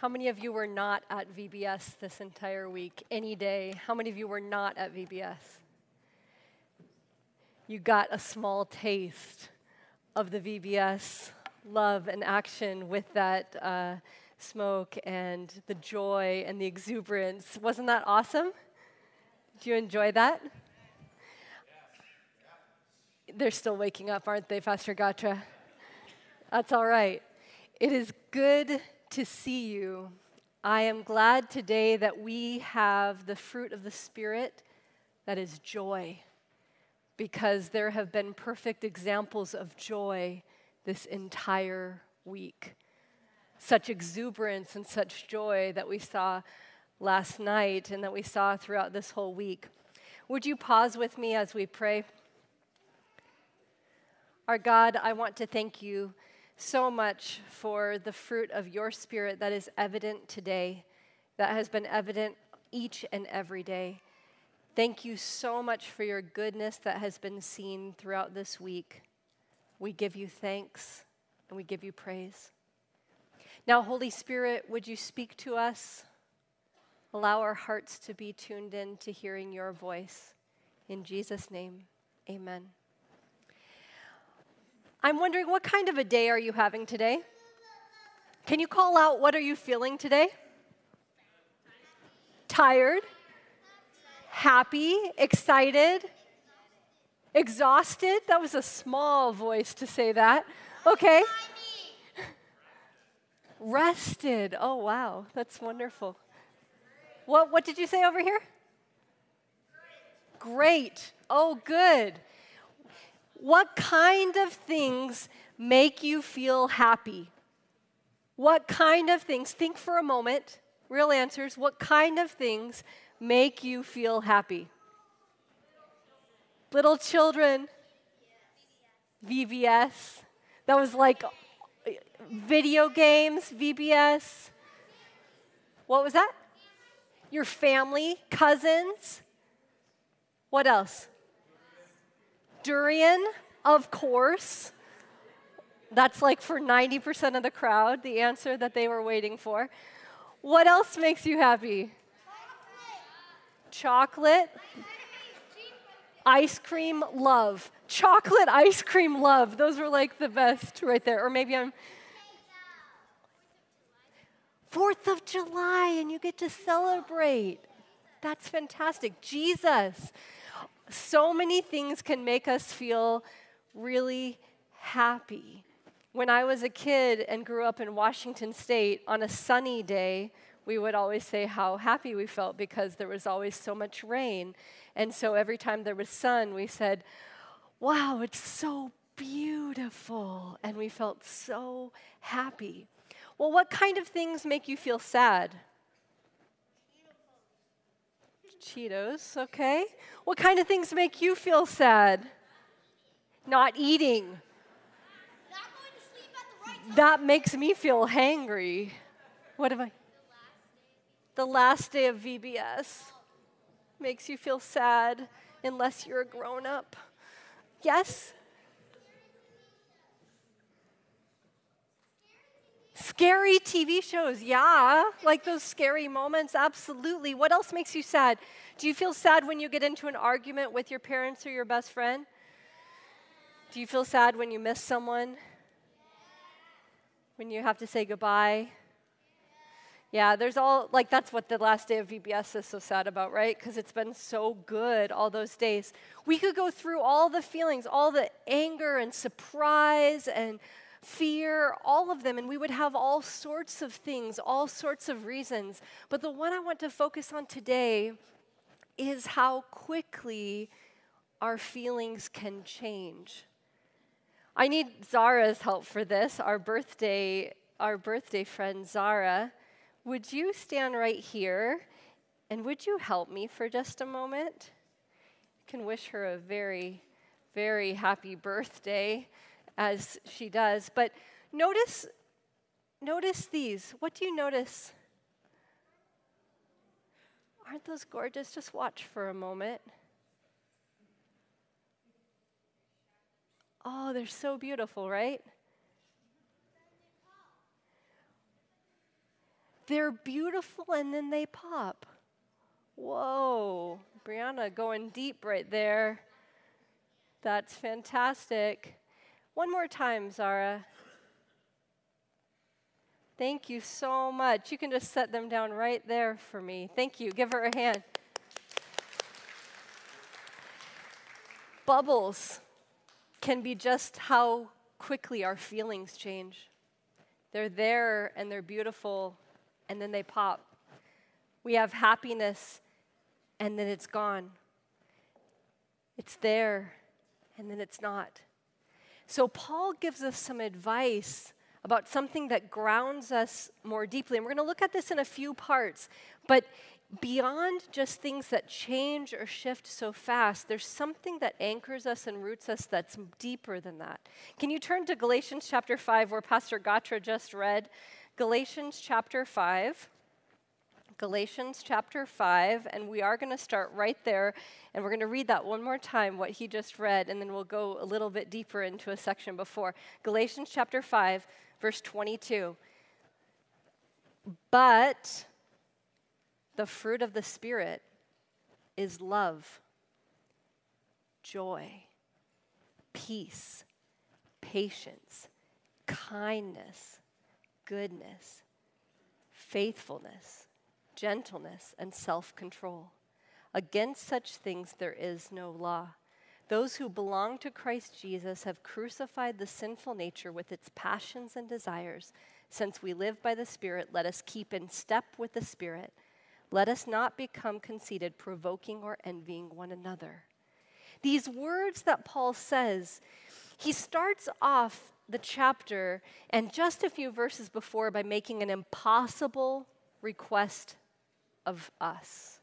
How many of you were not at VBS this entire week, any day? How many of you were not at VBS? You got a small taste of the VBS love and action with that uh, smoke and the joy and the exuberance. Wasn't that awesome? Did you enjoy that? They're still waking up, aren't they, Pastor Gatra? That's all right. It is good to see you. I am glad today that we have the fruit of the Spirit that is joy, because there have been perfect examples of joy this entire week. Such exuberance and such joy that we saw last night and that we saw throughout this whole week. Would you pause with me as we pray? Our God, I want to thank you so much for the fruit of your Spirit that is evident today, that has been evident each and every day. Thank you so much for your goodness that has been seen throughout this week. We give you thanks and we give you praise. Now, Holy Spirit, would you speak to us? Allow our hearts to be tuned in to hearing your voice. In Jesus' name, amen. I'm wondering what kind of a day are you having today? Can you call out what are you feeling today? Tired? Happy? Excited? Exhausted? That was a small voice to say that. Okay. Rested. Oh, wow. That's wonderful. What, what did you say over here? Great. Oh, good. What kind of things make you feel happy? What kind of things, think for a moment, real answers, what kind of things make you feel happy? Little children, VBS. That was like video games, VBS. What was that? Your family, cousins. What else? Durian, of course. That's like for 90% of the crowd, the answer that they were waiting for. What else makes you happy? Chocolate. Ice cream love. Chocolate ice cream love. Those were like the best right there. Or maybe I'm. Fourth of July, and you get to celebrate. That's fantastic. Jesus. So many things can make us feel really happy. When I was a kid and grew up in Washington State, on a sunny day, we would always say how happy we felt because there was always so much rain. And so every time there was sun, we said, Wow, it's so beautiful. And we felt so happy. Well, what kind of things make you feel sad? Cheetos, okay. What kind of things make you feel sad? Not eating. Not that makes me feel hangry. What have I? The last day of VBS makes you feel sad unless you're a grown up. Yes? Scary TV shows, yeah. Like those scary moments, absolutely. What else makes you sad? Do you feel sad when you get into an argument with your parents or your best friend? Do you feel sad when you miss someone? When you have to say goodbye? Yeah, there's all, like, that's what the last day of VBS is so sad about, right? Because it's been so good all those days. We could go through all the feelings, all the anger and surprise and fear, all of them, and we would have all sorts of things, all sorts of reasons. But the one I want to focus on today is how quickly our feelings can change. I need Zara's help for this, our birthday, our birthday friend Zara. Would you stand right here and would you help me for just a moment? I can wish her a very, very happy birthday as she does. But notice, notice these. What do you notice? Aren't those gorgeous? Just watch for a moment. Oh, they're so beautiful, right? They're beautiful and then they pop. Whoa, Brianna going deep right there. That's fantastic. One more time, Zara. Thank you so much. You can just set them down right there for me. Thank you. Give her a hand. Bubbles can be just how quickly our feelings change. They're there and they're beautiful, and then they pop. We have happiness, and then it's gone. It's there, and then it's not. So, Paul gives us some advice about something that grounds us more deeply. And we're going to look at this in a few parts. But beyond just things that change or shift so fast, there's something that anchors us and roots us that's deeper than that. Can you turn to Galatians chapter 5, where Pastor Gatra just read? Galatians chapter 5. Galatians chapter 5, and we are going to start right there, and we're going to read that one more time, what he just read, and then we'll go a little bit deeper into a section before. Galatians chapter 5, verse 22. But the fruit of the Spirit is love, joy, peace, patience, kindness, goodness, faithfulness, gentleness, and self control. Against such things there is no law. Those who belong to Christ Jesus have crucified the sinful nature with its passions and desires. Since we live by the Spirit, let us keep in step with the Spirit. Let us not become conceited, provoking or envying one another. These words that Paul says, he starts off the chapter and just a few verses before by making an impossible request of us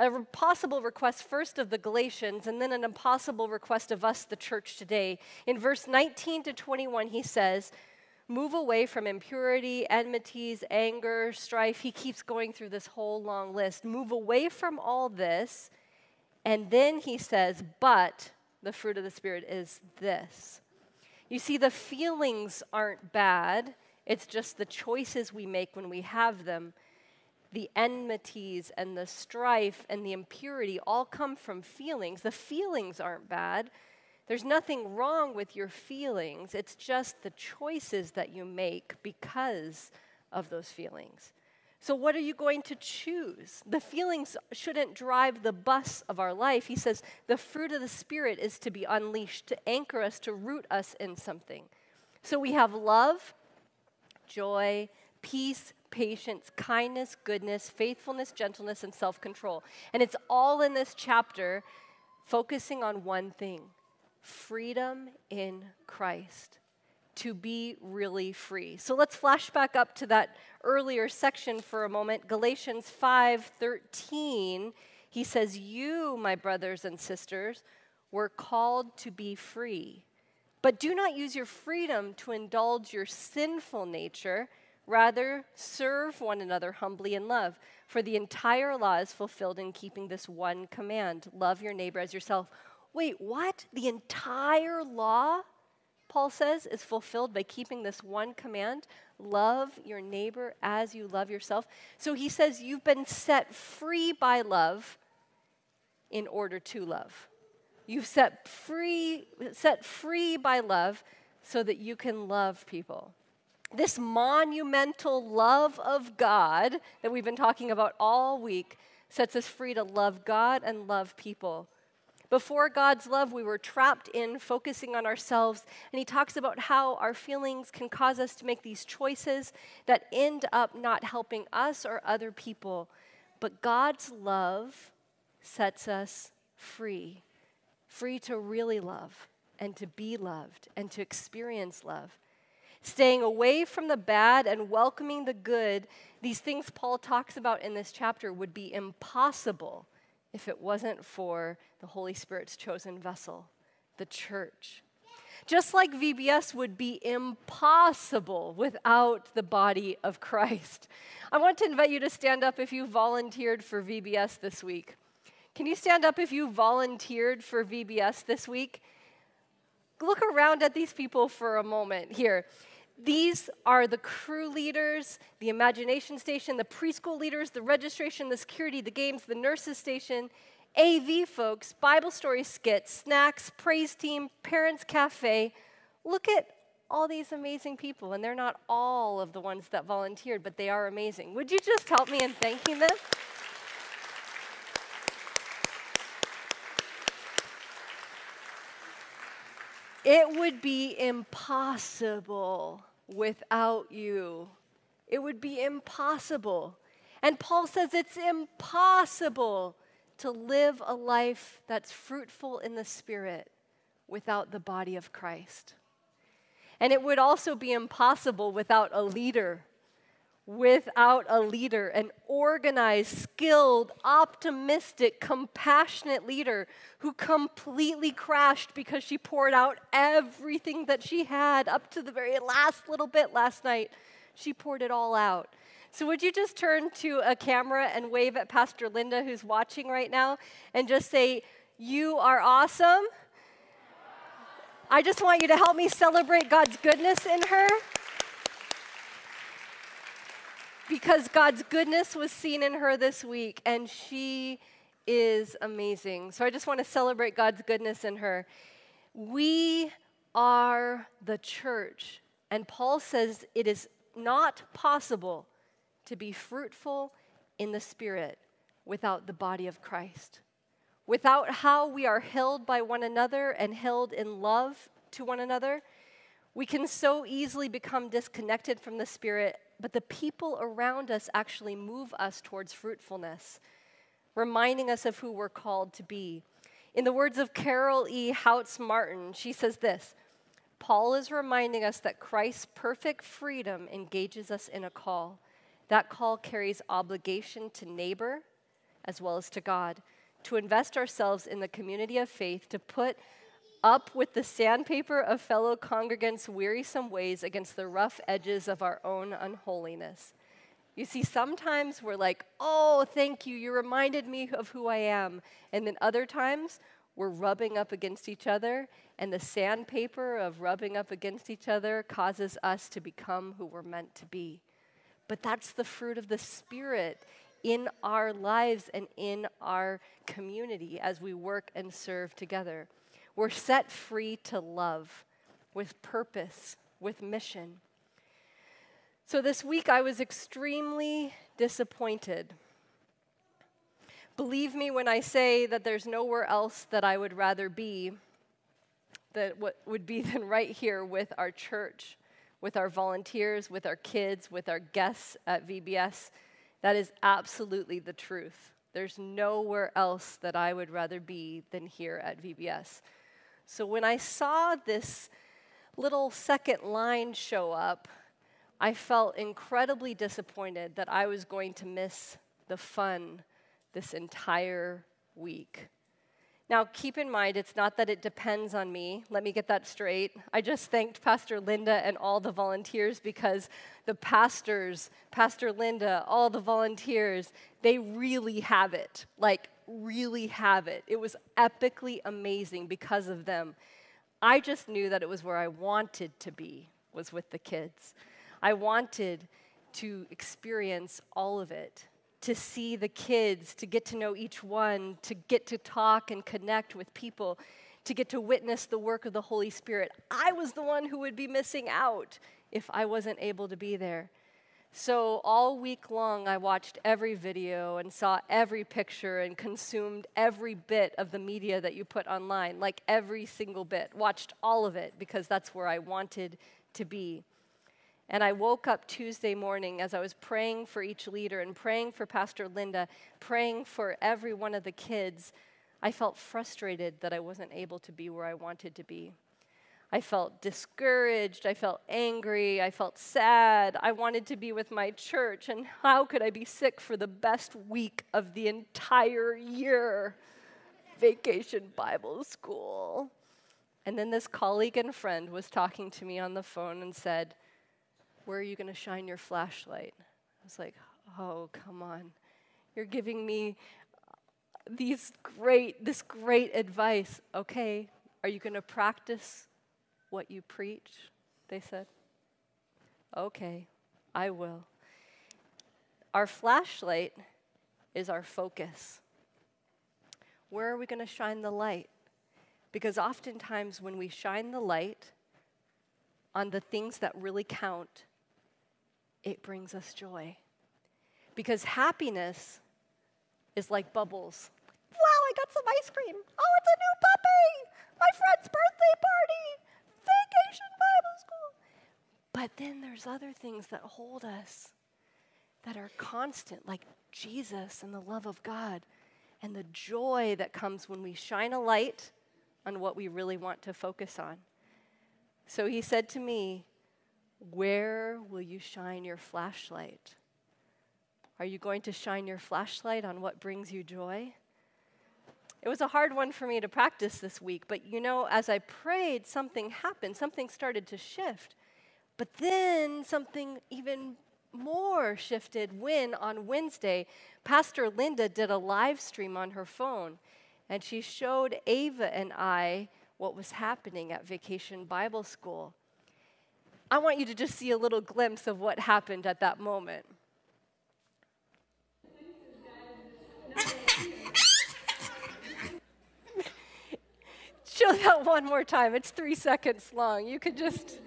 a possible request first of the Galatians, and then an impossible request of us, the church today. In verse 19 to 21, he says, Move away from impurity, enmities, anger, strife. He keeps going through this whole long list. Move away from all this. And then he says, But the fruit of the Spirit is this. You see, the feelings aren't bad, it's just the choices we make when we have them the enmities and the strife and the impurity all come from feelings. The feelings aren't bad. There's nothing wrong with your feelings. It's just the choices that you make because of those feelings. So, what are you going to choose? The feelings shouldn't drive the bus of our life. He says the fruit of the Spirit is to be unleashed, to anchor us, to root us in something. So, we have love, joy, peace, patience, kindness, goodness, faithfulness, gentleness, and self control. And it's all in this chapter focusing on one thing freedom in Christ. To be really free. So let's flash back up to that earlier section for a moment. Galatians 5 13, he says, You, my brothers and sisters, were called to be free. But do not use your freedom to indulge your sinful nature Rather, serve one another humbly in love, for the entire law is fulfilled in keeping this one command love your neighbor as yourself. Wait, what? The entire law, Paul says, is fulfilled by keeping this one command love your neighbor as you love yourself. So he says you've been set free by love in order to love. You've set free, set free by love so that you can love people this monumental love of God that we've been talking about all week sets us free to love God and love people. Before God's love, we were trapped in focusing on ourselves. And he talks about how our feelings can cause us to make these choices that end up not helping us or other people. But God's love sets us free free to really love and to be loved and to experience love staying away from the bad and welcoming the good, these things Paul talks about in this chapter would be impossible if it wasn't for the Holy Spirit's chosen vessel, the church. Just like VBS would be impossible without the body of Christ. I want to invite you to stand up if you volunteered for VBS this week. Can you stand up if you volunteered for VBS this week? Look around at these people for a moment here These are the crew leaders, the imagination station, the preschool leaders, the registration, the security, the games, the nurses station, AV folks, Bible story skits, snacks, praise team, parents cafe. Look at all these amazing people, and they're not all of the ones that volunteered, but they are amazing. Would you just help me in thanking them? It would be impossible without you. It would be impossible. And Paul says it's impossible to live a life that's fruitful in the Spirit without the body of Christ. And it would also be impossible without a leader without a leader, an organized, skilled, optimistic, compassionate leader who completely crashed because she poured out everything that she had up to the very last little bit last night. She poured it all out. So, would you just turn to a camera and wave at Pastor Linda, who's watching right now, and just say, You are awesome? I just want you to help me celebrate God's goodness in her because God's goodness was seen in her this week, and she is amazing. So I just want to celebrate God's goodness in her. We are the church, and Paul says it is not possible to be fruitful in the Spirit without the body of Christ. Without how we are held by one another and held in love to one another, we can so easily become disconnected from the Spirit but the people around us actually move us towards fruitfulness, reminding us of who we're called to be. In the words of Carol E. Houts Martin, she says this Paul is reminding us that Christ's perfect freedom engages us in a call. That call carries obligation to neighbor as well as to God, to invest ourselves in the community of faith, to put up with the sandpaper of fellow congregants' wearisome ways against the rough edges of our own unholiness. You see, sometimes we're like, oh, thank you, you reminded me of who I am. And then other times, we're rubbing up against each other, and the sandpaper of rubbing up against each other causes us to become who we're meant to be. But that's the fruit of the Spirit in our lives and in our community as we work and serve together. We're set free to love with purpose, with mission. So this week I was extremely disappointed. Believe me when I say that there's nowhere else that I would rather be that what would be than right here with our church, with our volunteers, with our kids, with our guests at VBS. That is absolutely the truth. There's nowhere else that I would rather be than here at VBS. So when I saw this little second line show up, I felt incredibly disappointed that I was going to miss the fun this entire week. Now, keep in mind, it's not that it depends on me. Let me get that straight. I just thanked Pastor Linda and all the volunteers because the pastors, Pastor Linda, all the volunteers, they really have it. Like, really have it. It was epically amazing because of them. I just knew that it was where I wanted to be, was with the kids. I wanted to experience all of it, to see the kids, to get to know each one, to get to talk and connect with people, to get to witness the work of the Holy Spirit. I was the one who would be missing out if I wasn't able to be there. So, all week long, I watched every video and saw every picture and consumed every bit of the media that you put online, like every single bit. Watched all of it because that's where I wanted to be. And I woke up Tuesday morning as I was praying for each leader and praying for Pastor Linda, praying for every one of the kids. I felt frustrated that I wasn't able to be where I wanted to be. I felt discouraged. I felt angry. I felt sad. I wanted to be with my church. And how could I be sick for the best week of the entire year? Vacation Bible school. And then this colleague and friend was talking to me on the phone and said, Where are you going to shine your flashlight? I was like, Oh, come on. You're giving me uh, these great, this great advice. Okay, are you going to practice what you preach, they said. Okay, I will. Our flashlight is our focus. Where are we going to shine the light? Because oftentimes, when we shine the light on the things that really count, it brings us joy. Because happiness is like bubbles. Wow, I got some ice cream. Oh, it's a new puppy. My friend's birthday party. But then there's other things that hold us that are constant, like Jesus and the love of God and the joy that comes when we shine a light on what we really want to focus on. So he said to me, Where will you shine your flashlight? Are you going to shine your flashlight on what brings you joy? It was a hard one for me to practice this week, but you know, as I prayed, something happened. Something started to shift. But then something even more shifted when on Wednesday, Pastor Linda did a live stream on her phone, and she showed Ava and I what was happening at Vacation Bible School. I want you to just see a little glimpse of what happened at that moment. Show that one more time. It's three seconds long. You could just.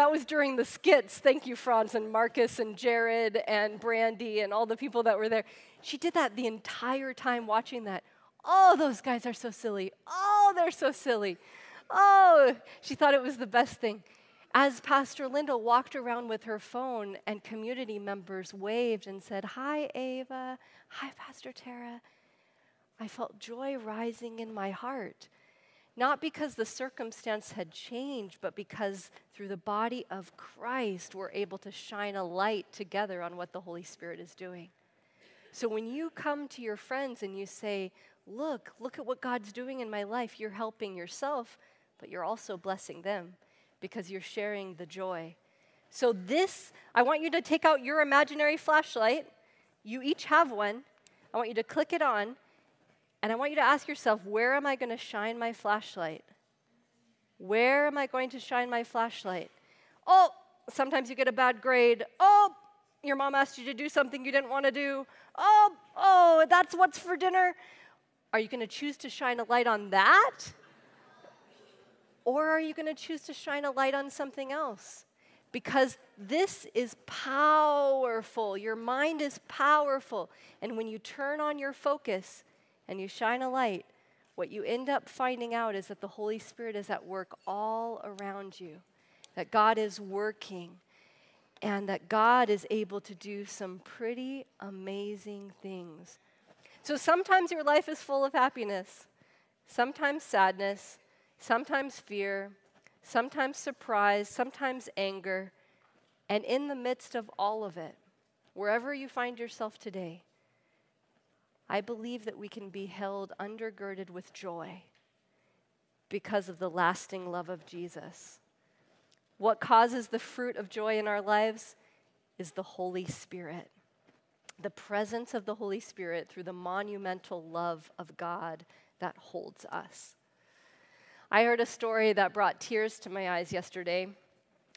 That was during the skits. Thank you, Franz and Marcus and Jared and Brandy and all the people that were there. She did that the entire time watching that. Oh, those guys are so silly. Oh, they're so silly. Oh, she thought it was the best thing. As Pastor Linda walked around with her phone and community members waved and said, Hi, Ava. Hi, Pastor Tara. I felt joy rising in my heart not because the circumstance had changed, but because through the body of Christ, we're able to shine a light together on what the Holy Spirit is doing. So when you come to your friends and you say, Look, look at what God's doing in my life, you're helping yourself, but you're also blessing them because you're sharing the joy. So, this, I want you to take out your imaginary flashlight. You each have one. I want you to click it on, and I want you to ask yourself where am I going to shine my flashlight? Where am I going to shine my flashlight? Oh, sometimes you get a bad grade. Oh, your mom asked you to do something you didn't want to do. Oh, oh, that's what's for dinner. Are you going to choose to shine a light on that? Or are you going to choose to shine a light on something else? Because this is powerful. Your mind is powerful. And when you turn on your focus, and you shine a light, what you end up finding out is that the Holy Spirit is at work all around you, that God is working, and that God is able to do some pretty amazing things. So sometimes your life is full of happiness, sometimes sadness, sometimes fear, sometimes surprise, sometimes anger. And in the midst of all of it, wherever you find yourself today, I believe that we can be held undergirded with joy because of the lasting love of Jesus. What causes the fruit of joy in our lives is the Holy Spirit, the presence of the Holy Spirit through the monumental love of God that holds us. I heard a story that brought tears to my eyes yesterday,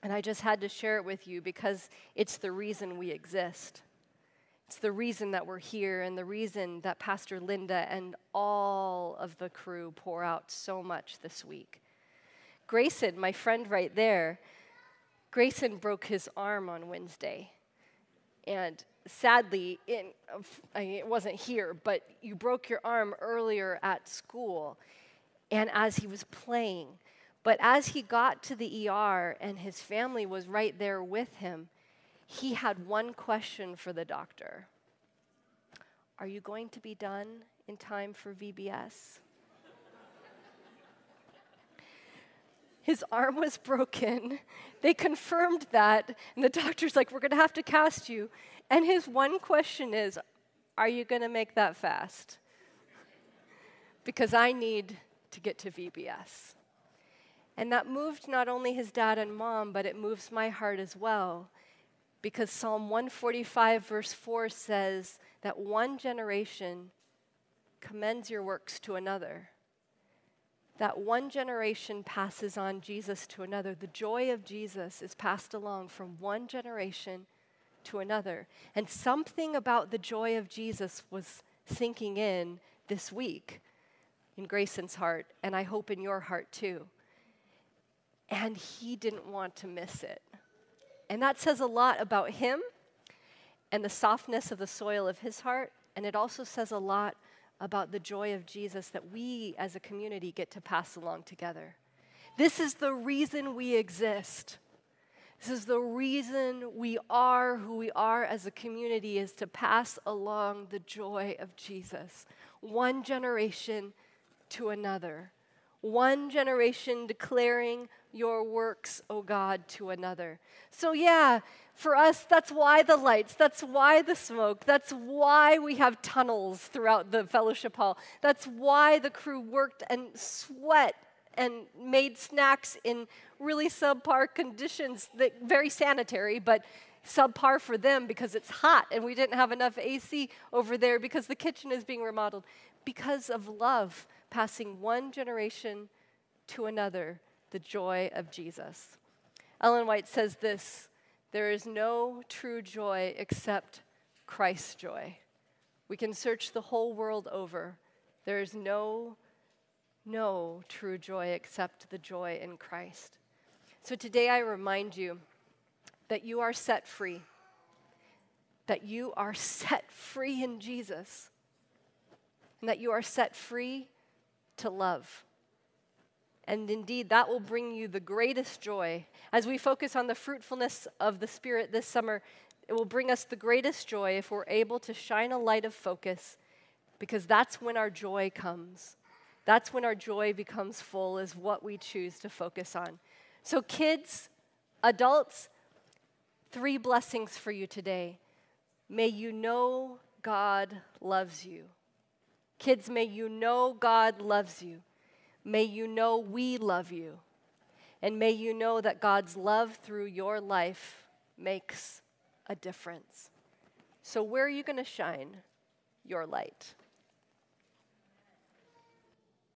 and I just had to share it with you because it's the reason we exist. It's the reason that we're here and the reason that Pastor Linda and all of the crew pour out so much this week. Grayson, my friend right there, Grayson broke his arm on Wednesday. And sadly, it, it wasn't here, but you broke your arm earlier at school and as he was playing. But as he got to the ER and his family was right there with him, he had one question for the doctor Are you going to be done in time for VBS? His arm was broken. They confirmed that, and the doctor's like, We're going to have to cast you. And his one question is Are you going to make that fast? Because I need to get to VBS. And that moved not only his dad and mom, but it moves my heart as well because Psalm 145, verse 4 says that one generation commends your works to another. that one generation passes on Jesus to another. The joy of Jesus is passed along from one generation to another. And something about the joy of Jesus was sinking in this week in Grayson's heart, and I hope in your heart too. And he didn't want to miss it. And that says a lot about him and the softness of the soil of his heart. And it also says a lot about the joy of Jesus that we as a community get to pass along together. This is the reason we exist. This is the reason we are who we are as a community is to pass along the joy of Jesus. One generation to another. One generation declaring your works, O God, to another. So, yeah, for us, that's why the lights, that's why the smoke, that's why we have tunnels throughout the fellowship hall. That's why the crew worked and sweat and made snacks in really subpar conditions, that very sanitary, but subpar for them because it's hot and we didn't have enough AC over there because the kitchen is being remodeled. Because of love, passing one generation to another, the joy of Jesus. Ellen White says this there is no true joy except Christ's joy. We can search the whole world over. There is no, no true joy except the joy in Christ. So today I remind you that you are set free, that you are set free in Jesus, and that you are set free to love. And indeed, that will bring you the greatest joy. As we focus on the fruitfulness of the Spirit this summer, it will bring us the greatest joy if we're able to shine a light of focus, because that's when our joy comes. That's when our joy becomes full, is what we choose to focus on. So, kids, adults, three blessings for you today. May you know God loves you. Kids, may you know God loves you. May you know we love you. And may you know that God's love through your life makes a difference. So, where are you going to shine your light?